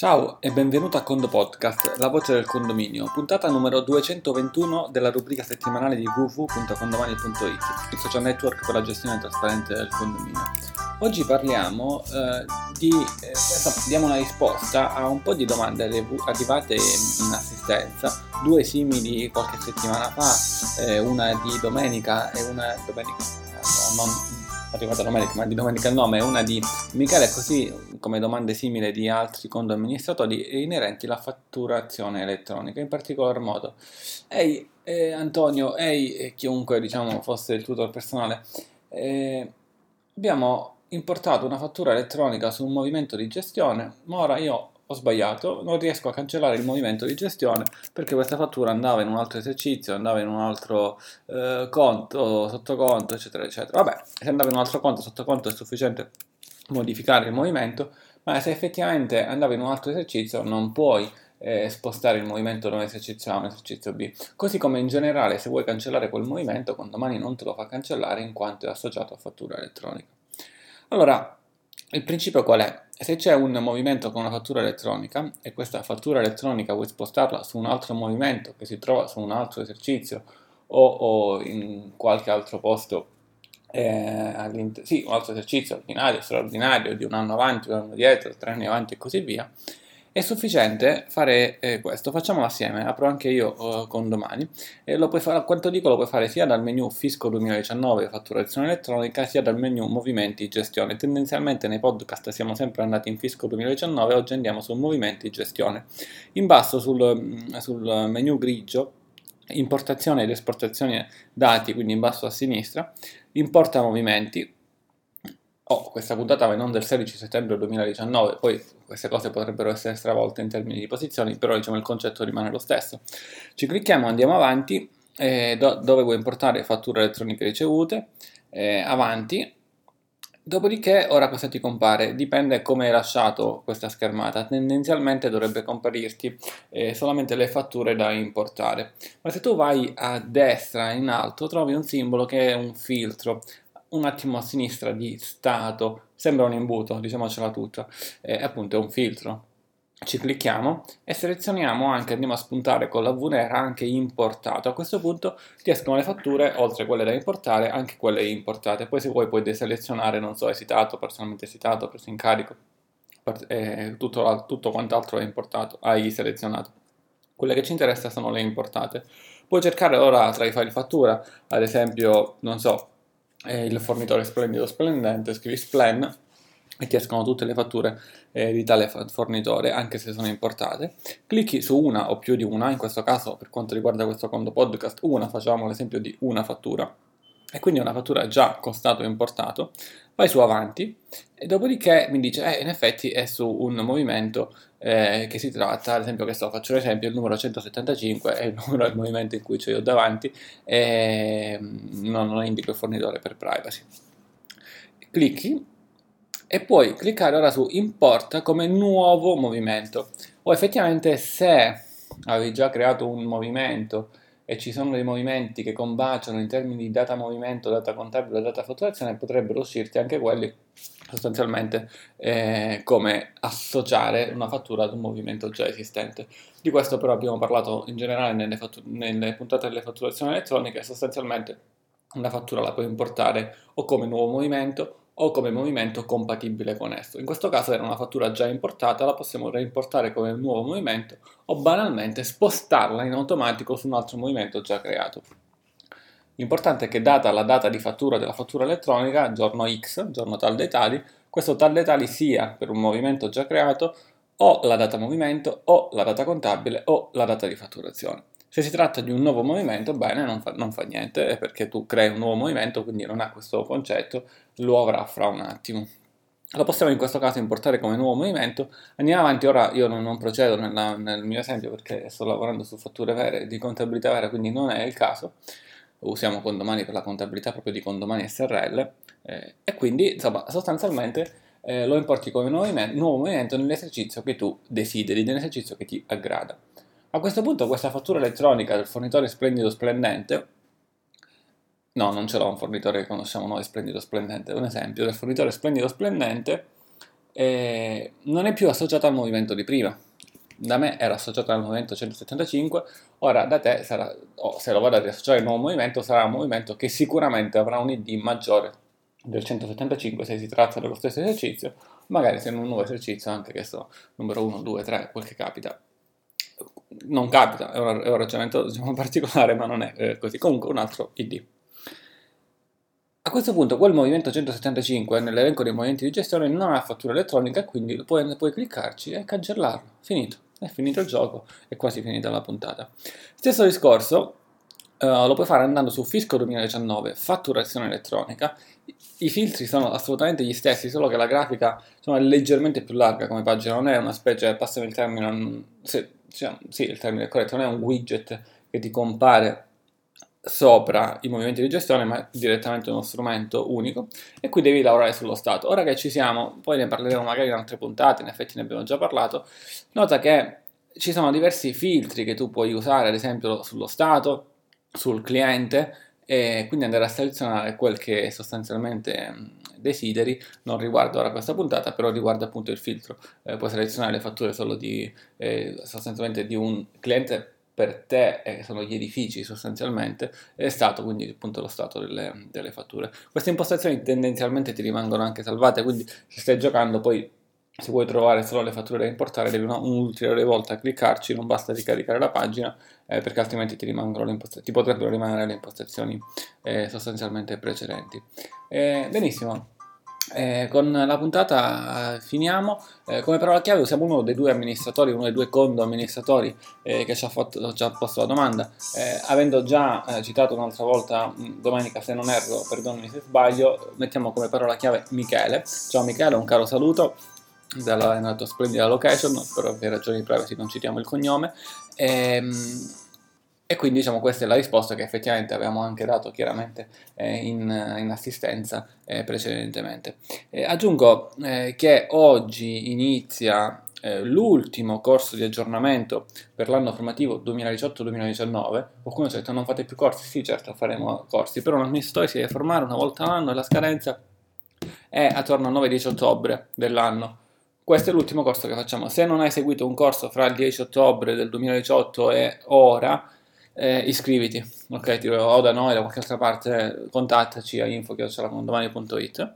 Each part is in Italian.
Ciao e benvenuto a Condo Podcast, la voce del condominio, puntata numero 221 della rubrica settimanale di www.condomani.it, il social network per la gestione trasparente del condominio. Oggi parliamo eh, di, eh, diamo una risposta a un po' di domande arrivate in assistenza, due simili qualche settimana fa, eh, una di domenica e una domenica, no, non, arrivata domenica, ma di domenica il nome, una di Michele, così come domande simili di altri condo amministratori inerenti alla fatturazione elettronica, in particolar modo. Ehi eh, Antonio, ehi eh, chiunque diciamo fosse il tutor personale, eh, abbiamo importato una fattura elettronica su un movimento di gestione, ma ora io ho sbagliato, non riesco a cancellare il movimento di gestione perché questa fattura andava in un altro esercizio, andava in un altro eh, conto, sottoconto, eccetera, eccetera. Vabbè, se andava in un altro conto, sottoconto è sufficiente modificare il movimento, ma se effettivamente andava in un altro esercizio non puoi eh, spostare il movimento da un esercizio A a un esercizio B. Così come in generale se vuoi cancellare quel movimento, con domani non te lo fa cancellare in quanto è associato a fattura elettronica. Allora, il principio qual è? Se c'è un movimento con una fattura elettronica e questa fattura elettronica vuoi spostarla su un altro movimento che si trova su un altro esercizio o, o in qualche altro posto, eh, sì, un altro esercizio ordinario, straordinario, di un anno avanti, un anno dietro, tre anni avanti e così via, è sufficiente fare eh, questo, facciamolo assieme, apro anche io eh, con domani, e lo puoi fare, quanto dico lo puoi fare sia dal menu Fisco 2019 fatturazione elettronica, sia dal menu Movimenti gestione. Tendenzialmente nei podcast siamo sempre andati in Fisco 2019, oggi andiamo su Movimenti gestione. In basso sul, mm, sul menu grigio importazione ed esportazione dati, quindi in basso a sinistra, importa movimenti, oh, questa puntata va in onda il 16 settembre 2019, poi queste cose potrebbero essere stravolte in termini di posizioni, però diciamo il concetto rimane lo stesso. Ci clicchiamo, andiamo avanti, eh, do, dove vuoi importare fatture elettroniche ricevute, eh, avanti, Dopodiché, ora cosa ti compare? Dipende come hai lasciato questa schermata. Tendenzialmente dovrebbe comparirti eh, solamente le fatture da importare. Ma se tu vai a destra in alto trovi un simbolo che è un filtro un attimo a sinistra di stato, sembra un imbuto, diciamocela tutta, è appunto un filtro. Ci clicchiamo e selezioniamo anche, andiamo a spuntare con la V nera anche importato. A questo punto ti escono le fatture, oltre a quelle da importare, anche quelle importate. Poi se vuoi puoi deselezionare, non so, esitato, personalmente esitato, preso in carico, eh, tutto, tutto quant'altro è importato, hai selezionato. Quelle che ci interessa sono le importate. Puoi cercare ora tra i file fattura, ad esempio, non so, eh, il fornitore splendido splendente, scrivi splen e ti escono tutte le fatture eh, di tale fornitore, anche se sono importate. Clicchi su una o più di una, in questo caso per quanto riguarda questo conto podcast, una, facciamo l'esempio di una fattura e quindi una fattura già costato e importato, vai su avanti e dopodiché mi dice, eh, in effetti è su un movimento eh, che si tratta, ad esempio che sto, faccio l'esempio, il numero 175 è il numero del movimento in cui c'ho io davanti e mm, non, non indico il fornitore per privacy. Clicchi e puoi cliccare ora su importa come nuovo movimento o effettivamente se avevi già creato un movimento e ci sono dei movimenti che combaciano in termini di data movimento, data contabile e data fatturazione, potrebbero uscirti anche quelli sostanzialmente eh, come associare una fattura ad un movimento già esistente. Di questo però abbiamo parlato in generale nelle, fattur- nelle puntate delle fatturazioni elettroniche, sostanzialmente una fattura la puoi importare o come nuovo movimento o come movimento compatibile con esso. In questo caso era una fattura già importata, la possiamo reimportare come nuovo movimento o banalmente spostarla in automatico su un altro movimento già creato. L'importante è che data la data di fattura della fattura elettronica, giorno X, giorno tal dei tali, questo tal dei tali sia per un movimento già creato o la data movimento o la data contabile o la data di fatturazione. Se si tratta di un nuovo movimento, bene, non fa, non fa niente, perché tu crei un nuovo movimento, quindi non ha questo concetto, lo avrà fra un attimo. Lo possiamo in questo caso importare come nuovo movimento. Andiamo avanti, ora io non, non procedo nella, nel mio esempio perché sto lavorando su fatture vere, di contabilità vera, quindi non è il caso. Usiamo condomani per la contabilità proprio di condomani SRL eh, e quindi insomma sostanzialmente eh, lo importi come nuovo movimento, nuovo movimento nell'esercizio che tu desideri, nell'esercizio che ti aggrada. A questo punto questa fattura elettronica del fornitore splendido splendente, no non ce l'ho un fornitore che conosciamo noi splendido splendente, un esempio del fornitore splendido splendente, eh, non è più associata al movimento di prima. Da me era associata al movimento 175, ora da te sarà, o se lo vado a riassociare al nuovo movimento, sarà un movimento che sicuramente avrà un ID maggiore del 175 se si tratta dello stesso esercizio, magari se in un nuovo esercizio anche che so, numero 1, 2, 3, quel che capita. Non capita, è un, è un ragionamento diciamo, particolare, ma non è eh, così. Comunque un altro ID. A questo punto quel movimento 175 nell'elenco dei movimenti di gestione non ha fattura elettronica, quindi puoi, puoi cliccarci e cancellarlo. Finito, è finito il gioco, è quasi finita la puntata. Stesso discorso Uh, lo puoi fare andando su Fisco 2019, fatturazione elettronica. I filtri sono assolutamente gli stessi, solo che la grafica insomma, è leggermente più larga come pagina, non è una specie, passami il termine, se, cioè, sì, il termine è corretto, non è un widget che ti compare sopra i movimenti di gestione, ma direttamente uno strumento unico e qui devi lavorare sullo stato. Ora che ci siamo, poi ne parleremo magari in altre puntate, in effetti ne abbiamo già parlato, nota che ci sono diversi filtri che tu puoi usare, ad esempio sullo stato, sul cliente e quindi andare a selezionare quel che sostanzialmente desideri, non riguarda ora questa puntata, però riguarda appunto il filtro. Eh, puoi selezionare le fatture solo di eh, sostanzialmente di un cliente per te, eh, sono gli edifici sostanzialmente, è stato quindi appunto lo stato delle, delle fatture. Queste impostazioni tendenzialmente ti rimangono anche salvate, quindi se stai giocando poi se vuoi trovare solo le fatture da importare devi un'ulteriore volta cliccarci, non basta ricaricare la pagina eh, perché altrimenti ti, ti, potrebbero rimanere le impostazioni eh, sostanzialmente precedenti. Eh, benissimo, eh, con la puntata eh, finiamo. Eh, come parola chiave usiamo uno dei due amministratori, uno dei due condo amministratori che ci ha, fatto, ci ha, posto la domanda. Avendo già citato un'altra volta mh, domenica, se non erro, perdonami se sbaglio, mettiamo come parola chiave Michele. Ciao Michele, un caro saluto dalla, nella tua splendida location, per ovvie ragioni di privacy non citiamo il cognome. E, ehm, e quindi diciamo questa è la risposta che effettivamente avevamo anche dato chiaramente eh, in, in, assistenza eh, precedentemente. Eh, aggiungo che oggi inizia eh, l'ultimo corso di aggiornamento per l'anno formativo 2018-2019. Qualcuno ha detto non fate più corsi? Sì, certo faremo corsi, però un amministratore si deve formare una volta all'anno e la scadenza è attorno al 9-10 ottobre dell'anno questo è l'ultimo corso che facciamo. Se non hai seguito un corso fra il 10 ottobre del 2018 e ora, eh, iscriviti, ok? Ti o da noi da qualche altra parte, contattaci a info.domani.it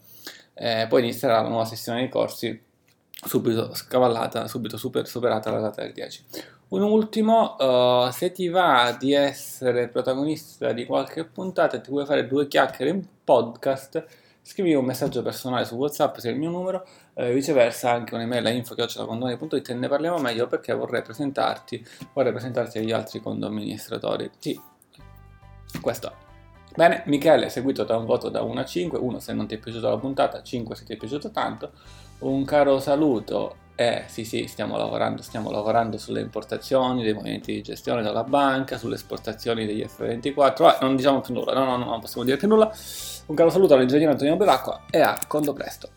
eh, poi inizierà la nuova sessione di corsi subito scavallata, subito super, superata la data del 10. Un ultimo, uh, se ti va di essere protagonista di qualche puntata e ti vuoi fare due chiacchiere in podcast, scrivi un messaggio personale su WhatsApp se è il mio numero, eh, viceversa anche un'email a info.condomini.it e ne parliamo meglio perché vorrei presentarti, vorrei presentarti agli altri condoministratori. Sì, questo è. Bene, Michele, seguito da un voto da 1 a 5, 1 se non ti è piaciuta la puntata, 5 se ti è piaciuto tanto, un caro saluto eh sì sì, stiamo lavorando, stiamo lavorando sulle importazioni dei movimenti di gestione dalla banca, sulle esportazioni degli F24, eh, non diciamo più nulla, no, no, no, non possiamo dire più nulla. Un caro saluto all'ingegnere Antonio Bevacqua e a condo presto.